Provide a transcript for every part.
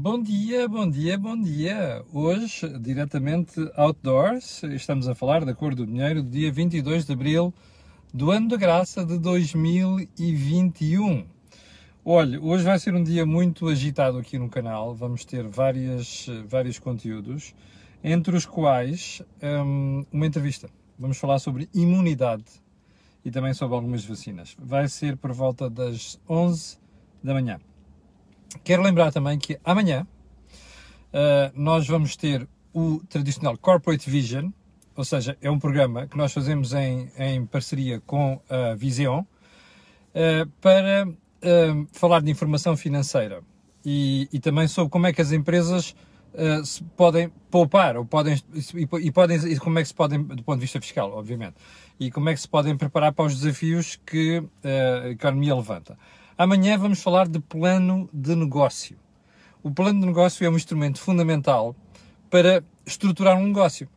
Bom dia, bom dia, bom dia. Hoje, diretamente outdoors, estamos a falar da cor do dinheiro do dia 22 de abril do ano da graça de 2021. Olha, hoje vai ser um dia muito agitado aqui no canal. Vamos ter várias, vários conteúdos, entre os quais um, uma entrevista. Vamos falar sobre imunidade e também sobre algumas vacinas. Vai ser por volta das 11 da manhã. Quero lembrar também que amanhã uh, nós vamos ter o tradicional Corporate Vision, ou seja, é um programa que nós fazemos em, em parceria com a Vision uh, para uh, falar de informação financeira e, e, também sobre como é que as empresas se podem poupar ou podem, e, e, podem, e como é que se podem, do ponto de vista fiscal, obviamente, e como é que se podem preparar para os desafios que a economia levanta. Amanhã vamos falar de plano de negócio. O plano de negócio é um instrumento fundamental para estruturar um negócio.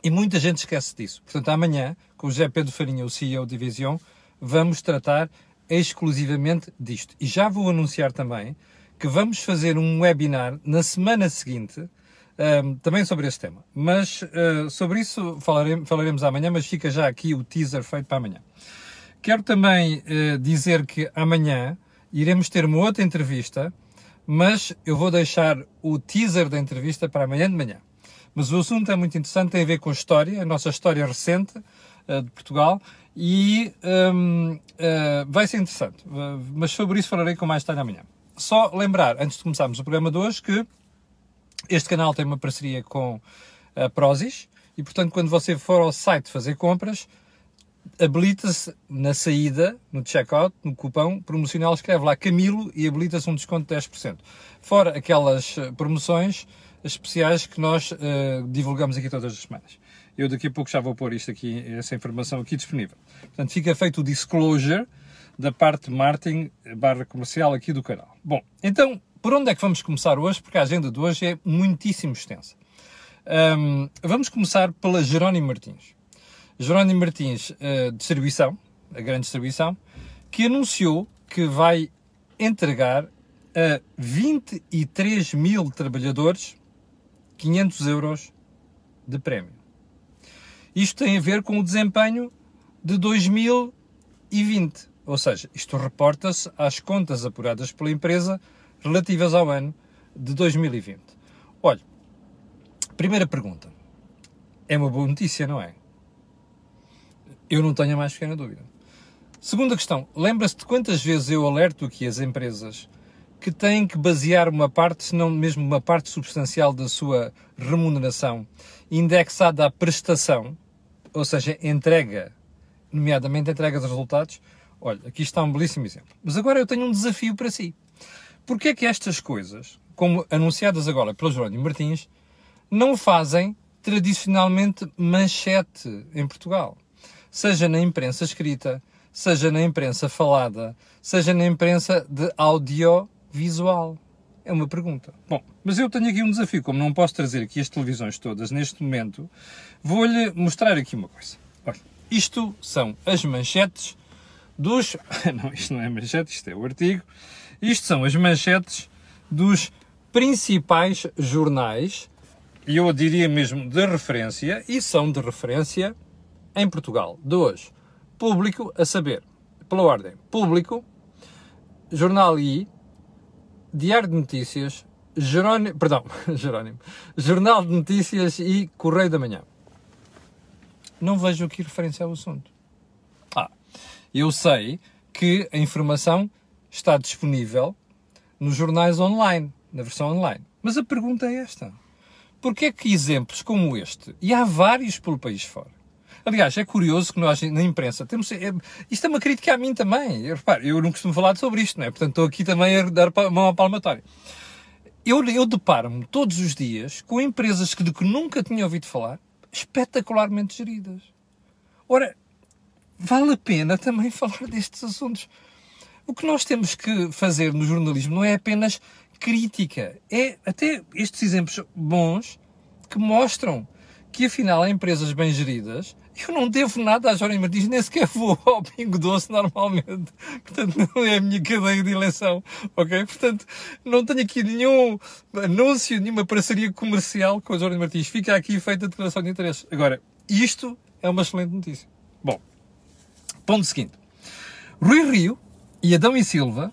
E muita gente esquece disso. Portanto, amanhã, com o José Pedro Farinha, o CEO de Division, vamos tratar exclusivamente disto. E já vou anunciar também que vamos fazer um webinar na semana seguinte um, também sobre este tema. Mas uh, sobre isso falaremos amanhã, mas fica já aqui o teaser feito para amanhã. Quero também uh, dizer que amanhã iremos ter uma outra entrevista, mas eu vou deixar o teaser da entrevista para amanhã de manhã. Mas o assunto é muito interessante, tem a ver com a história, a nossa história recente uh, de Portugal, e um, uh, eh, vai ser interessante. mas sobre isso falarei com mais detalhe amanhã. Só lembrar, antes de começarmos o programa de hoje, que este canal tem uma parceria com a Prozis, e portanto, quando você for ao site fazer compras, habilita-se na saída, no checkout, no cupão promocional, escreve lá Camilo e habilita-se um desconto de 10%. Fora aquelas eh, promoções especiais que nós uh, divulgamos aqui todas as semanas. Eu daqui a pouco já vou pôr isto aqui, essa informação aqui disponível. Portanto, fica feito o disclosure da parte marketing barra comercial aqui do canal. Bom, então, por onde é que vamos começar hoje? Porque a agenda de hoje é muitíssimo extensa. Um, vamos começar pela Jerónimo Martins. Jerónimo Martins uh, Distribuição, a grande distribuição, que anunciou que vai entregar a 23 mil trabalhadores 500 euros de prémio. Isto tem a ver com o desempenho de 2020, ou seja, isto reporta-se às contas apuradas pela empresa relativas ao ano de 2020. Olha, primeira pergunta. É uma boa notícia, não é? Eu não tenho a mais pequena dúvida. Segunda questão, lembra-se de quantas vezes eu alerto aqui as empresas que têm que basear uma parte, se não mesmo uma parte substancial da sua remuneração, indexada à prestação, ou seja, entrega, nomeadamente entrega de resultados? Olha, aqui está um belíssimo exemplo. Mas agora eu tenho um desafio para si. Porquê é que estas coisas, como anunciadas agora pelo Jerónimo Martins, não fazem tradicionalmente manchete em Portugal? Seja na imprensa escrita, seja na imprensa falada, seja na imprensa de audiovisual? É uma pergunta. Bom, mas eu tenho aqui um desafio. Como não posso trazer aqui as televisões todas neste momento, vou-lhe mostrar aqui uma coisa. Olha, isto são as manchetes dos. Não, isto não é manchete, isto é o artigo. Isto são as manchetes dos principais jornais, e eu diria mesmo de referência, e são de referência em Portugal hoje. Público, a saber, pela ordem, Público, Jornal I, Diário de Notícias, Jerónimo, perdão, Jerónimo, Jornal de Notícias e Correio da Manhã. Não vejo aqui referência ao assunto. Ah, eu sei que a informação está disponível nos jornais online, na versão online. Mas a pergunta é esta. Porquê é que exemplos como este, e há vários pelo país fora, Aliás, é curioso que nós na imprensa temos. É, isto é uma crítica a mim também. Eu, repare, eu não costumo falar sobre isto, não é? Portanto, estou aqui também a dar mão palmatória. Eu, eu deparo-me todos os dias com empresas que de que nunca tinha ouvido falar, espetacularmente geridas. Ora, vale a pena também falar destes assuntos. O que nós temos que fazer no jornalismo não é apenas crítica, é até estes exemplos bons que mostram que afinal há empresas bem geridas Eu não devo nada à Jorge Martins, nem sequer vou ao Pingo Doce normalmente. Portanto, não é a minha cadeia de eleição, ok? Portanto, não tenho aqui nenhum anúncio, nenhuma parceria comercial com a Jorge Martins. Fica aqui feita a declaração de interesses. Agora, isto é uma excelente notícia. Bom, ponto seguinte. Rui Rio e Adão e Silva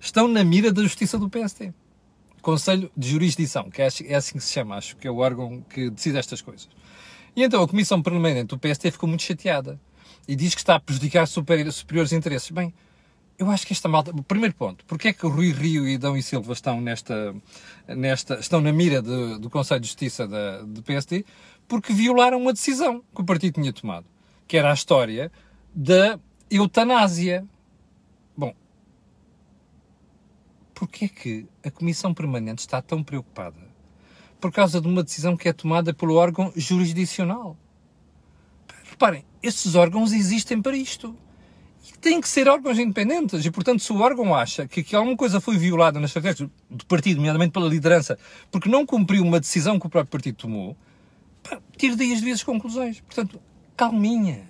estão na mira da justiça do PST. Conselho de Jurisdição, que é assim que se chama, acho que é o órgão que decide estas coisas. E então a Comissão Permanente do PST ficou muito chateada e diz que está a prejudicar super, superiores interesses. Bem, eu acho que esta malta. Primeiro ponto, porque é que Rui Rio e Dão e Silva estão nesta. nesta estão na mira de, do Conselho de Justiça da, do PST? Porque violaram uma decisão que o partido tinha tomado, que era a história da eutanásia. Bom, porquê é que a Comissão Permanente está tão preocupada por causa de uma decisão que é tomada pelo órgão jurisdicional. Reparem, estes órgãos existem para isto. E têm que ser órgãos independentes. E, portanto, se o órgão acha que, que alguma coisa foi violada nas estratégias do partido, nomeadamente pela liderança, porque não cumpriu uma decisão que o próprio partido tomou, pá, tire daí as devidas conclusões. Portanto, calminha.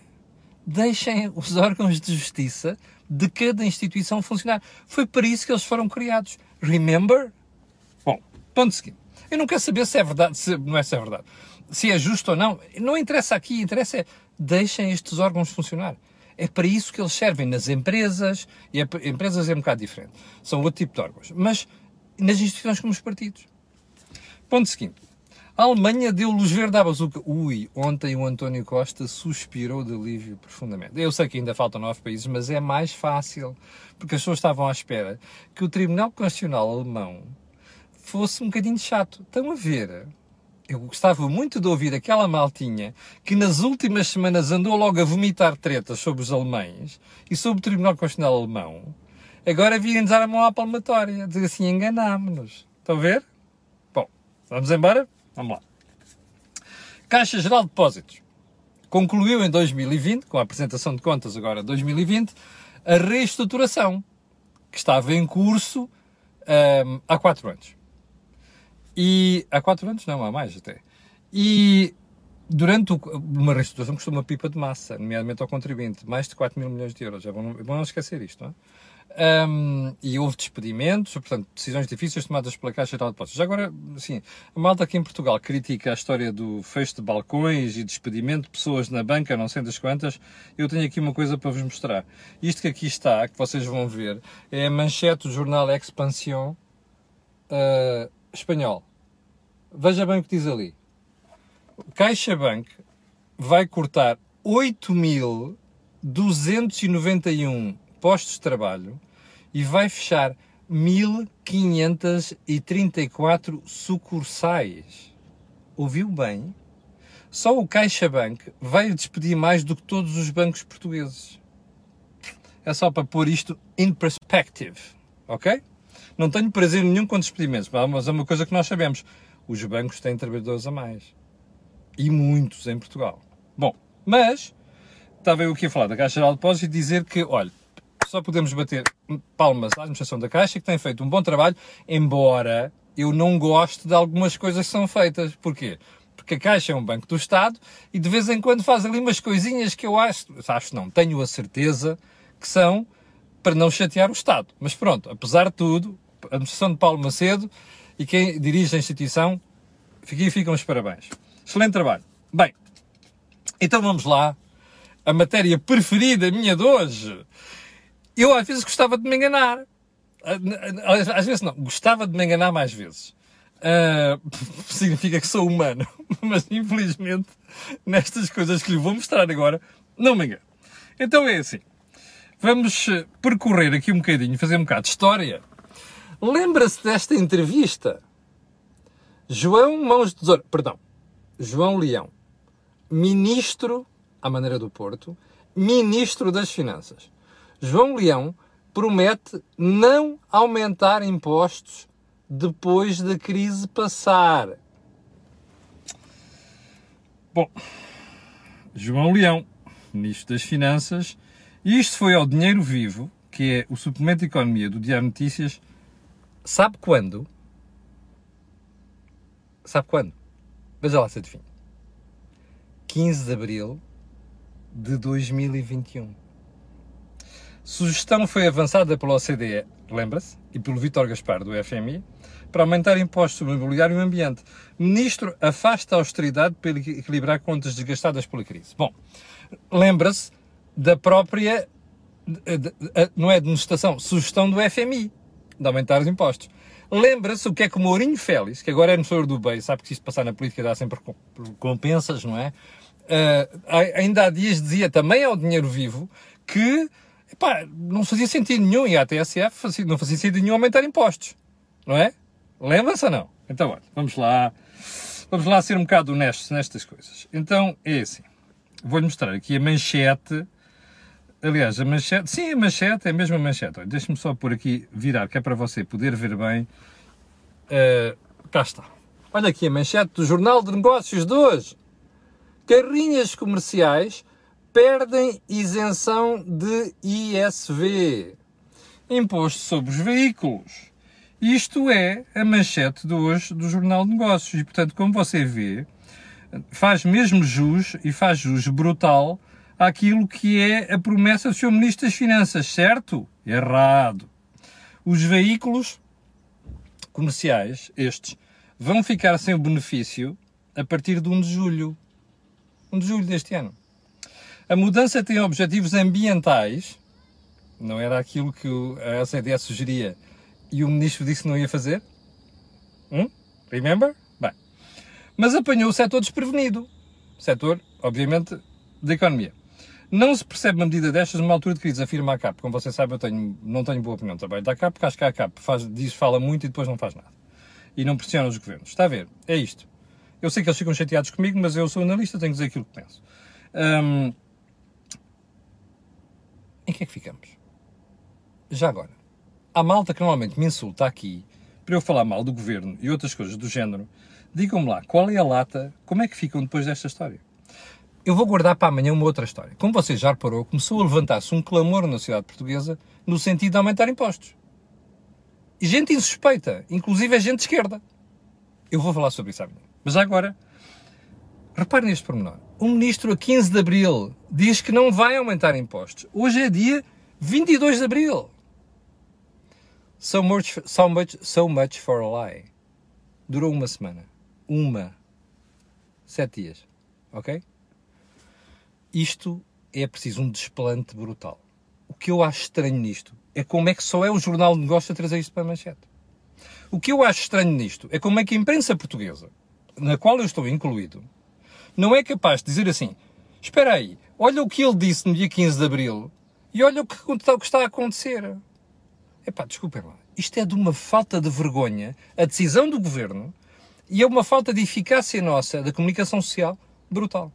Deixem os órgãos de justiça de cada instituição funcionar. Foi para isso que eles foram criados. Remember? Bom, ponto seguinte. Eu não quero saber se é verdade, se não é se é verdade, se é justo ou não. Não interessa aqui, interessa é deixem estes órgãos funcionar. É para isso que eles servem nas empresas, e a, empresas é um bocado diferente. São outro tipo de órgãos. Mas nas instituições como os partidos. Ponto seguinte. A Alemanha deu luz verde à bazuca. Ui, ontem o António Costa suspirou de alívio profundamente. Eu sei que ainda faltam nove países, mas é mais fácil, porque as pessoas estavam à espera que o Tribunal Constitucional alemão fosse um bocadinho chato. Estão a ver? Eu gostava muito de ouvir aquela maltinha que nas últimas semanas andou logo a vomitar tretas sobre os alemães e sobre o Tribunal Constitucional Alemão. Agora virem-nos dar a mão à palmatória, dizer assim, enganámos-nos. Estão a ver? Bom, vamos embora? Vamos lá. Caixa Geral de Depósitos. Concluiu em 2020, com a apresentação de contas agora 2020, a reestruturação, que estava em curso um, há quatro anos. E há quatro anos, não, há mais até. E durante o, uma reestruturação custou uma pipa de massa, nomeadamente ao contribuinte, mais de 4 mil milhões de euros. É bom, não esquecer isto, não é? Um, e houve despedimentos, portanto, decisões difíceis tomadas pela Caixa Geral de Depósitos. Já agora, assim, a malta aqui em Portugal critica a história do fecho de balcões e despedimento de pessoas na banca, não sei das quantas. Eu tenho aqui uma coisa para vos mostrar. Isto que aqui está, que vocês vão ver, é a manchete do jornal Expansión uh, espanhol. Veja bem o que diz ali. CaixaBank vai cortar 8.291 postos de trabalho e vai fechar 1.534 sucursais. Ouviu bem? Só o CaixaBank vai despedir mais do que todos os bancos portugueses. É só para pôr isto in perspective, ok? Não tenho prazer nenhum com despedimentos, mas é uma coisa que nós sabemos os bancos têm trabalhadores a mais. E muitos em Portugal. Bom, mas estava eu aqui a falar da Caixa Geral de Depósitos e dizer que, olha, só podemos bater palmas à administração da Caixa, que tem feito um bom trabalho, embora eu não goste de algumas coisas que são feitas. Porquê? Porque a Caixa é um banco do Estado e de vez em quando faz ali umas coisinhas que eu acho, acho não, tenho a certeza que são para não chatear o Estado. Mas pronto, apesar de tudo, administração de Paulo Macedo e quem dirige a instituição, aqui ficam os parabéns. Excelente trabalho. Bem, então vamos lá. A matéria preferida minha de hoje. Eu às vezes gostava de me enganar. Às vezes não, gostava de me enganar mais vezes. Uh, significa que sou humano. Mas infelizmente, nestas coisas que lhe vou mostrar agora, não me engano. Então é assim. Vamos percorrer aqui um bocadinho, fazer um bocado de história Lembra-se desta entrevista? João Mãos de Tesouro, perdão, João Leão, ministro, à maneira do Porto, ministro das Finanças. João Leão promete não aumentar impostos depois da crise passar. Bom, João Leão, ministro das Finanças, e isto foi ao Dinheiro Vivo, que é o suplemento de economia do Diário Notícias, Sabe quando? Sabe quando? Veja lá se adivinha. 15 de Abril de 2021. Sugestão foi avançada pela OCDE, lembra-se, e pelo Vítor Gaspar, do FMI, para aumentar impostos sobre o imobiliário e o ambiente. Ministro afasta a austeridade para equilibrar contas desgastadas pela crise. Bom, lembra-se da própria, não é demonstração, sugestão do FMI, de aumentar os impostos. Lembra-se o que é que o Mourinho Félix, que agora é administrador do BEI, sabe que isto passar na política dá sempre compensas, não é? Uh, ainda há dias dizia também ao dinheiro vivo que epá, não fazia sentido nenhum e a TSF não fazia sentido nenhum aumentar impostos, não é? Lembra-se ou não? Então, olha, vamos lá, vamos lá ser um bocado honestos nestas coisas. Então, é assim, vou-lhe mostrar aqui a manchete, aliás, a manchete, sim, a manchete é a mesma manchete, deixe-me só por aqui virar, que é para você poder ver bem, uh, cá está. Olha aqui a manchete do Jornal de Negócios de hoje. Carrinhas comerciais perdem isenção de ISV. Imposto sobre os veículos. Isto é a manchete de hoje do Jornal de Negócios. E, portanto, como você vê, faz mesmo jus e faz jus brutal àquilo que é a promessa do Sr. Ministro das Finanças, certo? Errado. Os veículos comerciais, estes, vão ficar sem o benefício a partir de 1 de julho. 1 de julho deste ano. A mudança tem objetivos ambientais, não era aquilo que a LCDS sugeria e o ministro disse que não ia fazer? Hum? Remember? Bem. Mas apanhou o setor desprevenido. Setor, obviamente, da economia. Não se percebe uma medida destas numa altura de crise, afirma a CAP. Como você sabe, eu tenho, não tenho boa opinião também da CAP, porque acho que a CAP faz, diz, fala muito e depois não faz nada. E não pressiona os governos. Está a ver? É isto. Eu sei que eles ficam chateados comigo, mas eu sou analista, tenho que dizer aquilo que penso. Hum, em que é que ficamos? Já agora a malta que normalmente me insulta aqui para eu falar mal do governo e outras coisas do género, digam-me lá, qual é a lata, como é que ficam depois desta história? Eu vou guardar para amanhã uma outra história. Como você já reparou, começou a levantar-se um clamor na sociedade portuguesa no sentido de aumentar impostos. E gente insuspeita, inclusive é gente de esquerda. Eu vou falar sobre isso amanhã. Mas agora, repare neste pormenor. O ministro, a 15 de abril, diz que não vai aumentar impostos. Hoje é dia 22 de abril. So much, so much, so much for a lie. Durou uma semana. Uma. Sete dias. Ok? Isto é preciso um desplante brutal. O que eu acho estranho nisto é como é que só é o Jornal de Negócios a trazer isto para a manchete. O que eu acho estranho nisto é como é que a imprensa portuguesa, na qual eu estou incluído, não é capaz de dizer assim: espera aí, olha o que ele disse no dia 15 de Abril e olha o que está a acontecer. Epá, desculpem lá. Isto é de uma falta de vergonha, a decisão do governo, e é uma falta de eficácia nossa da comunicação social brutal.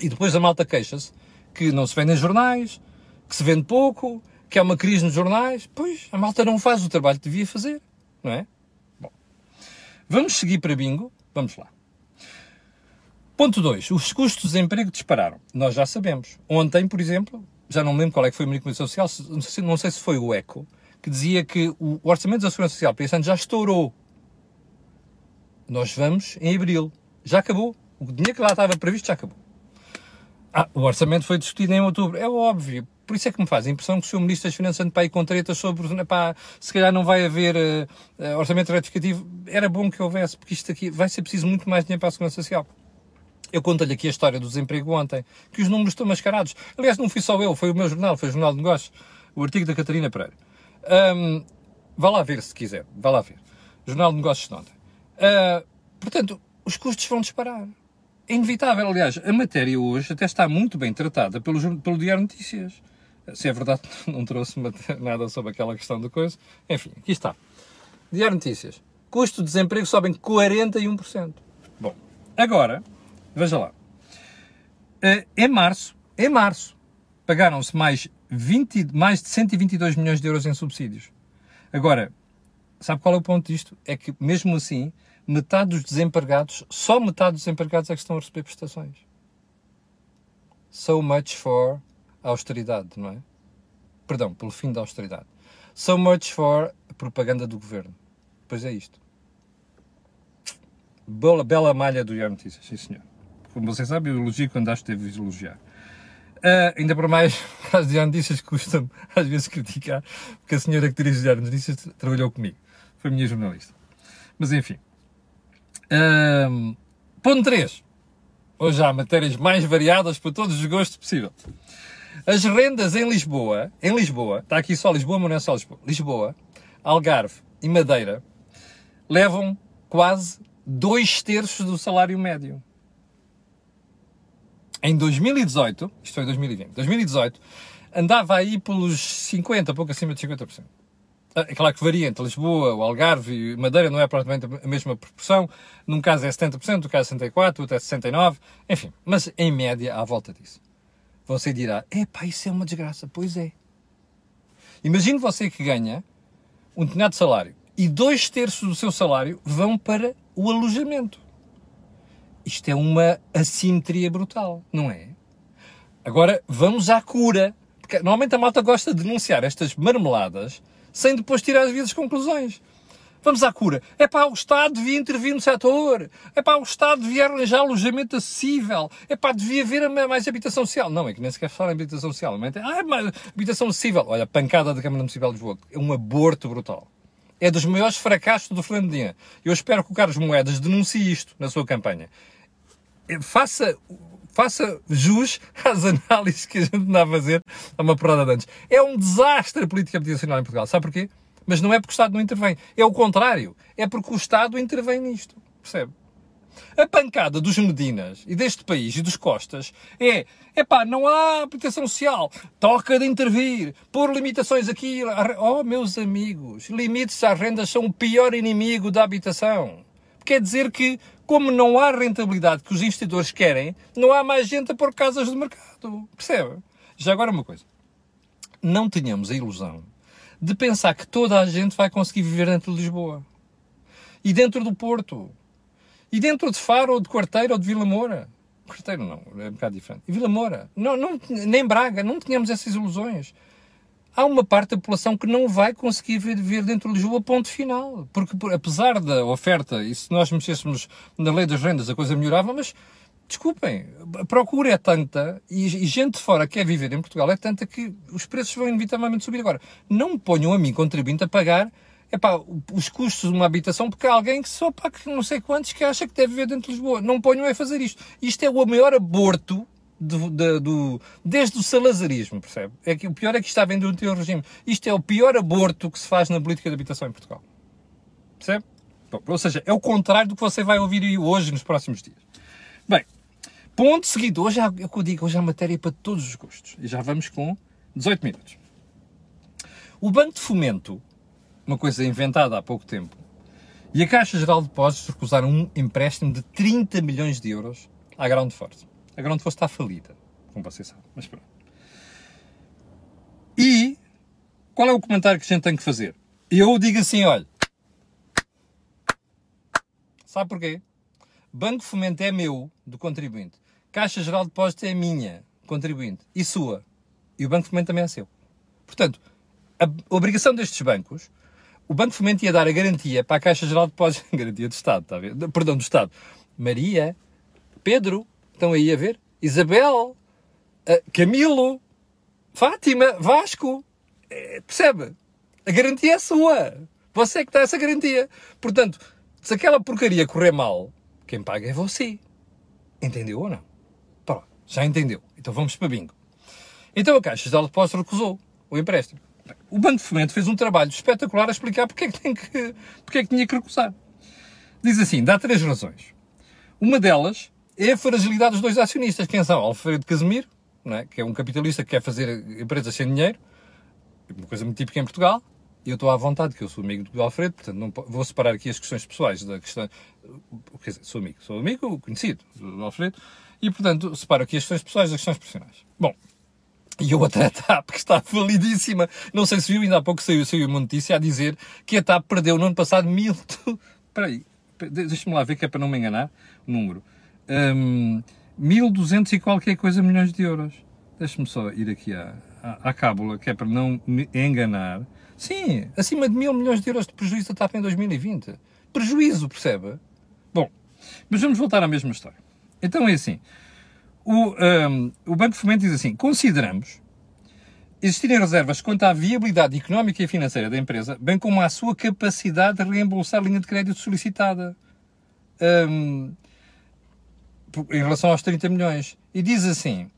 E depois a malta queixa-se que não se vende em jornais, que se vende pouco, que há uma crise nos jornais. Pois, a malta não faz o trabalho que devia fazer, não é? Bom, vamos seguir para bingo. Vamos lá. Ponto 2. Os custos de desemprego dispararam. Nós já sabemos. Ontem, por exemplo, já não lembro qual é que foi a comunicação social, não sei, não sei se foi o ECO, que dizia que o orçamento da Segurança Social para este ano já estourou. Nós vamos em abril. Já acabou. O dinheiro que lá estava previsto já acabou. Ah, o orçamento foi discutido em outubro. É óbvio. Por isso é que me faz a impressão que o Sr. Ministro das Finanças anda para aí com tretas sobre, se calhar não vai haver uh, orçamento retificativo. Era bom que houvesse, porque isto aqui vai ser preciso muito mais dinheiro para a Segurança Social. Eu conto-lhe aqui a história do desemprego ontem, que os números estão mascarados. Aliás, não fui só eu, foi o meu jornal, foi o Jornal de Negócios, o artigo da Catarina Pereira. Um, vá lá ver se quiser, vá lá ver. Jornal de Negócios de ontem. Uh, portanto, os custos vão disparar. É inevitável. Aliás, a matéria hoje até está muito bem tratada pelo, pelo Diário Notícias. Se é verdade, não trouxe nada sobre aquela questão da coisa. Enfim, aqui está. Diário Notícias. Custo de desemprego sobem 41%. Bom, agora, Veja lá. Eh, em março, em março, pagaram-se mais, 20, mais de 122 milhões de euros em subsídios. Agora, sabe qual é o ponto disto? É que, mesmo assim, metade dos desempregados, só metade dos desempregados é que estão a receber prestações. So much for austeridade, não é? Perdão, pelo fim da austeridade. So much for propaganda do governo. Pois é isto. Bela, bela malha do Iar Notícias, sim senhor como você sabe, eu elogio quando acho que devo elogiar. Uh, ainda por mais, causa de notícias custam às vezes criticar, porque a senhora que dirige as notícias trabalhou comigo. Foi minha jornalista. Mas enfim. Uh, ponto 3. Hoje há matérias mais variadas para todos os gostos possível. As rendas em Lisboa, em Lisboa, está aqui só Lisboa, mas não é só Lisboa. Lisboa, Algarve e Madeira levam quase dois terços do salário médio. Em 2018, isto foi 2020, 2018, andava aí pelos 50, pouco acima de 50%. Ah, é claro que varia entre Lisboa, o Algarve e Madeira, não é praticamente a mesma proporção. Num caso é 70%, no caso é 64%, outro é 69%, enfim. Mas em média, à volta disso. Você dirá, epá, isso é uma desgraça. Pois é. Imagine você que ganha um determinado salário e dois terços do seu salário vão para o alojamento. Isto é uma assimetria brutal, não é? Agora vamos à cura. Normalmente a malta gosta de denunciar estas marmeladas sem depois tirar as devidas conclusões. Vamos à cura. É pá, o Estado devia intervir no setor. É pá, o Estado devia arranjar alojamento acessível. É pá, devia haver mais habitação social. Não, é que nem sequer falar em habitação social. Ah, mas habitação acessível. Olha, pancada da Câmara Municipal de Lisboa. É um aborto brutal. É dos maiores fracassos do Dia. Eu espero que o Carlos Moedas denuncie isto na sua campanha. É, faça faça jus às análises que a gente anda a fazer a uma porrada de antes. É um desastre a política habitacional em Portugal. Sabe porquê? Mas não é porque o Estado não intervém. É o contrário. É porque o Estado intervém nisto. Percebe? A pancada dos Medinas e deste país e dos Costas é, é pá, não há proteção social, toca de intervir, pôr limitações aqui. Oh, meus amigos, limites às rendas são o pior inimigo da habitação. Quer dizer que, como não há rentabilidade que os investidores querem, não há mais gente a pôr casas no mercado. Percebe? Já agora uma coisa. Não tenhamos a ilusão de pensar que toda a gente vai conseguir viver dentro de Lisboa. E dentro do Porto. E dentro de Faro, ou de Quarteiro, ou de Vila Moura. Quarteiro não, é um bocado diferente. E Vila Moura. Não, não, nem Braga, não tínhamos essas ilusões. Há uma parte da população que não vai conseguir viver dentro de Lisboa, ponto final. Porque, apesar da oferta, e se nós mexêssemos na lei das rendas, a coisa melhorava, mas desculpem, a procura é tanta e, e, gente de fora que quer viver em Portugal é tanta que os preços vão inevitavelmente subir. Agora, não ponham a mim, contribuinte, a pagar epá, os custos de uma habitação porque há alguém que só paga não sei quantos que acha que deve viver dentro de Lisboa. Não ponham a fazer isto. Isto é o maior aborto do, desde o salazarismo, percebe? É que o pior é que está vendo do anterior regime. Isto é o pior aborto que se faz na política de habitação em Portugal. Percebe? Bom, ou seja, é o contrário do que você vai ouvir hoje, nos próximos dias. Bem, Ponto seguido. Hoje há, é eu digo, hoje há matéria para todos os gostos. E já vamos com 18 minutos. O Banco de Fomento, uma coisa inventada há pouco tempo, e a Caixa Geral de Depósitos recusaram um empréstimo de 30 milhões de euros à Ground Force. A Force está falida, como você sabe, mas pronto. E qual é o comentário que a gente tem que fazer? Eu digo assim, olha, sabe porquê? Banco Fomento é meu, do contribuinte. Caixa Geral de Depósitos é minha, contribuinte, e sua. E o Banco Fomento também é seu. Portanto, a obrigação destes bancos, o Banco Fomento ia dar a garantia para a Caixa Geral de Depósitos, garantia do Estado, está a ver? Perdão, do Estado. Maria, Pedro, estão aí a ver? Isabel, Camilo, Fátima, Vasco. É, percebe? A garantia é sua. Você é que dá essa garantia. Portanto, se aquela porcaria correr mal, quem paga é você. Entendeu ou não? Já entendeu? Então vamos para bingo. Então a Caixa de Depósitos recusou o empréstimo. O Banco de Fomento fez um trabalho espetacular a explicar porque é que, tem que, porque é que tinha que recusar. Diz assim, dá três razões. Uma delas é a fragilidade dos dois acionistas. Quem são? Alfredo Casemiro, é? que é um capitalista que quer fazer empresas sem dinheiro, uma coisa muito típica em Portugal, e eu estou à vontade, que eu sou amigo do Alfredo, portanto não vou separar aqui as questões pessoais da questão. Quer dizer, sou amigo, sou amigo conhecido do Alfredo, e, portanto, separo aqui as questões pessoais das questões profissionais. Bom, e a outra TAP, que está validíssima. Não sei se viu, ainda há pouco saiu, saiu uma notícia a dizer que a TAP perdeu no ano passado mil... Espera aí, deixa-me lá ver que é para não me enganar o número. Um, 1.200 e qualquer coisa milhões de euros. Deixa-me só ir aqui à, à, à cábula, que é para não me enganar. Sim, acima de mil milhões de euros de prejuízo da TAP em 2020. Prejuízo, percebe? Bom, mas vamos voltar à mesma história. Então é assim. O, um, o Banco de Fomento diz assim: consideramos existirem reservas quanto à viabilidade económica e financeira da empresa, bem como à sua capacidade de reembolsar a linha de crédito solicitada. Um, em relação aos 30 milhões. E diz assim: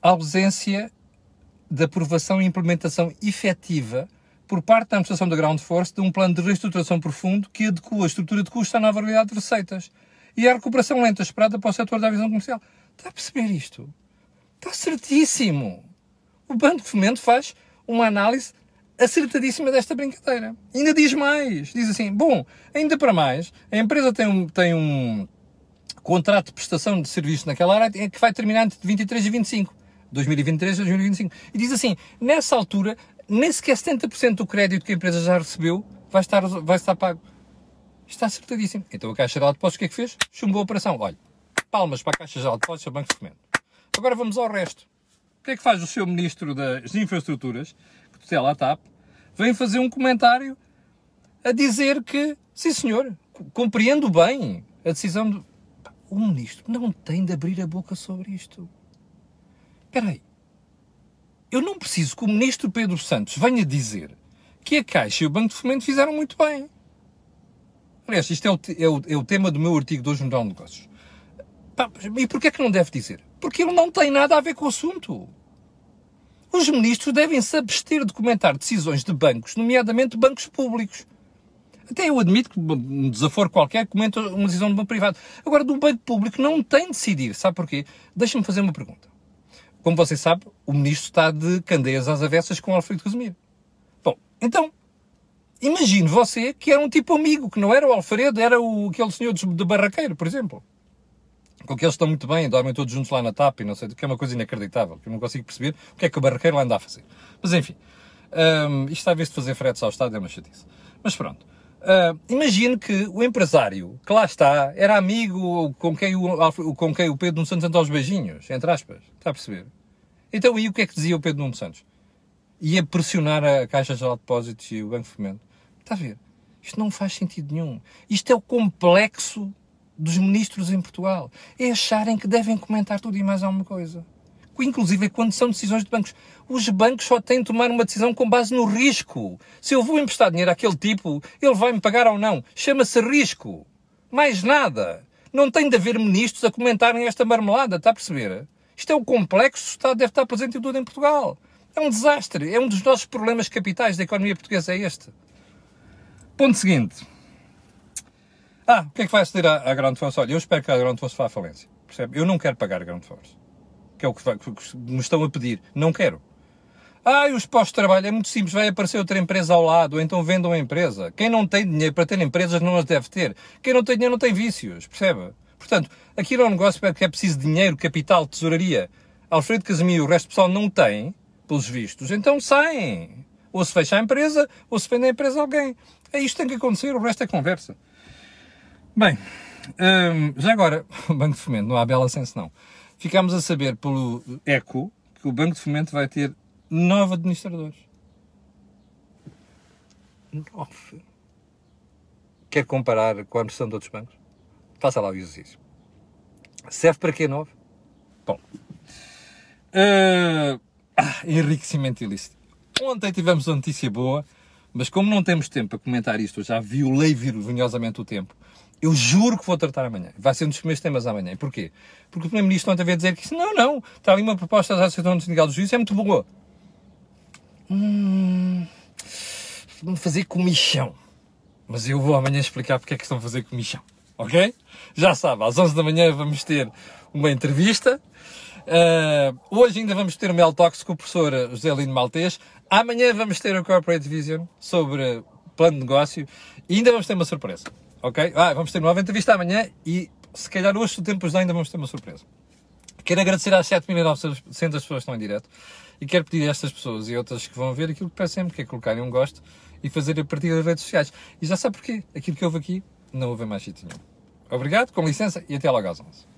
ausência de aprovação e implementação efetiva por parte da administração da Ground Force de um plano de reestruturação profundo que adequa a estrutura de custos à nova realidade de receitas e a recuperação lenta esperada para o setor da aviação comercial. Está a perceber isto? Está certíssimo. O Banco de Fomento faz uma análise acertadíssima desta brincadeira. Ainda diz mais. Diz assim, bom, ainda para mais, a empresa tem um, tem um contrato de prestação de serviço naquela área que vai terminar entre 23 e 25. 2023 e 2025. E diz assim, nessa altura, nem sequer 70% do crédito que a empresa já recebeu vai estar, vai estar pago. Está acertadíssimo. Então a Caixa de Depósitos o que é que fez? Chumbou a operação. Olha, palmas para a Caixa de Depósitos e Banco de Fomento. Agora vamos ao resto. O que é que faz o seu Ministro das Infraestruturas, que tutela a TAP, vem fazer um comentário a dizer que, sim senhor, compreendo bem a decisão. O Ministro não tem de abrir a boca sobre isto. Espera aí. Eu não preciso que o Ministro Pedro Santos venha dizer que a Caixa e o Banco de Fomento fizeram muito bem. Aliás, isto é o, é o, é o tema do meu artigo de hoje no Jornal de Negócios. E porquê é que não deve dizer? Porque ele não tem nada a ver com o assunto. Os ministros devem se abster de comentar decisões de bancos, nomeadamente bancos públicos. Até eu admito que um desaforo qualquer comenta uma decisão de banco privado. Agora, do banco público não tem de decidir. Sabe porquê? Deixa-me fazer uma pergunta. Como você sabe, o ministro está de candeias às avessas com Alfredo Casimiro. Bom, então, imagine você que era um tipo amigo, que não era o Alfredo, era o, aquele senhor de Barraqueiro, por exemplo com que eles estão muito bem, dormem todos juntos lá na TAP e não sei, que é uma coisa inacreditável, que eu não consigo perceber o que é que o barraqueiro lá anda a fazer. Mas enfim, um, isto à vez de fazer fretes ao Estado é uma chatice. Mas pronto. Uh, imagine que o empresário que lá está era amigo com quem o, com quem o Pedro Nuno Santos anda aos beijinhos, entre aspas. Está a perceber? Então, e o que é que dizia o Pedro Nuno Santos? Ia pressionar a Caixa Geral de Depósitos e o Banco Fomento. Está a ver? Isto não faz sentido nenhum. Isto é o complexo dos ministros em Portugal. É acharem que devem comentar tudo e mais alguma coisa. Inclusive quando são decisões de bancos. Os bancos só têm de tomar uma decisão com base no risco. Se eu vou emprestar dinheiro àquele tipo, ele vai me pagar ou não. Chama-se risco. Mais nada. Não tem de haver ministros a comentarem esta marmelada, está a perceber? Isto é o complexo, o Estado deve estar presente em tudo em Portugal. É um desastre. É um dos nossos problemas capitais da economia portuguesa, é este. Ponto seguinte. Ah, o que é que vai aceder à, à Ground Force? Olha, eu espero que a Ground Force vá à falência. Percebe? Eu não quero pagar a Ground Force. Que é o que, vai, que me estão a pedir. Não quero. Ah, os postos de trabalho é muito simples, vai aparecer outra empresa ao lado, ou então vendam a empresa. Quem não tem dinheiro para ter empresas não as deve ter. Quem não tem dinheiro não tem vícios, percebe? Portanto, aquilo é um negócio que é preciso dinheiro, capital, tesouraria. Alfredo Casimiro e o resto do pessoal não tem, pelos vistos, então saem. Ou se fecha a empresa, ou se vende a empresa a alguém. É isto que tem que acontecer, o resto é conversa. Bem, hum, já agora, Banco de Fomento, não há bela senso não. Ficámos a saber pelo ECO que o Banco de Fomento vai ter nove administradores. Nove? Quer comparar com a administração de outros bancos? Faça lá o exercício. Serve para quê nove? Bom. Uh, ah, enriquecimento ilícito. Ontem tivemos uma notícia boa, mas como não temos tempo para comentar isto, eu já violei vergonhosamente o tempo. Eu juro que vou tratar amanhã. Vai ser um dos primeiros temas amanhã. Porquê? Porque o Primeiro-Ministro ontem veio dizer que não, não, está ali uma proposta da Associação Sindical do Juízo, é muito boa. Hum, vamos fazer comichão. Mas eu vou amanhã explicar porque é que estão a fazer comichão. Ok? Já sabe, às 11 da manhã vamos ter uma entrevista. Uh, hoje ainda vamos ter o Mel com o professor José Lino Maltês. Amanhã vamos ter o Corporate Vision sobre plano de negócio. E ainda vamos ter uma surpresa. Ok? Ah, vamos ter uma nova entrevista amanhã e se calhar hoje, se o tempo ainda vamos ter uma surpresa. Quero agradecer às 7.900 pessoas que estão em direto e quero pedir a estas pessoas e outras que vão ver aquilo que peço sempre, que é colocarem um gosto e fazer a partir das redes sociais. E já sabe porquê? Aquilo que houve aqui, não houve mais sítio nenhum. Obrigado, com licença e até logo às 11.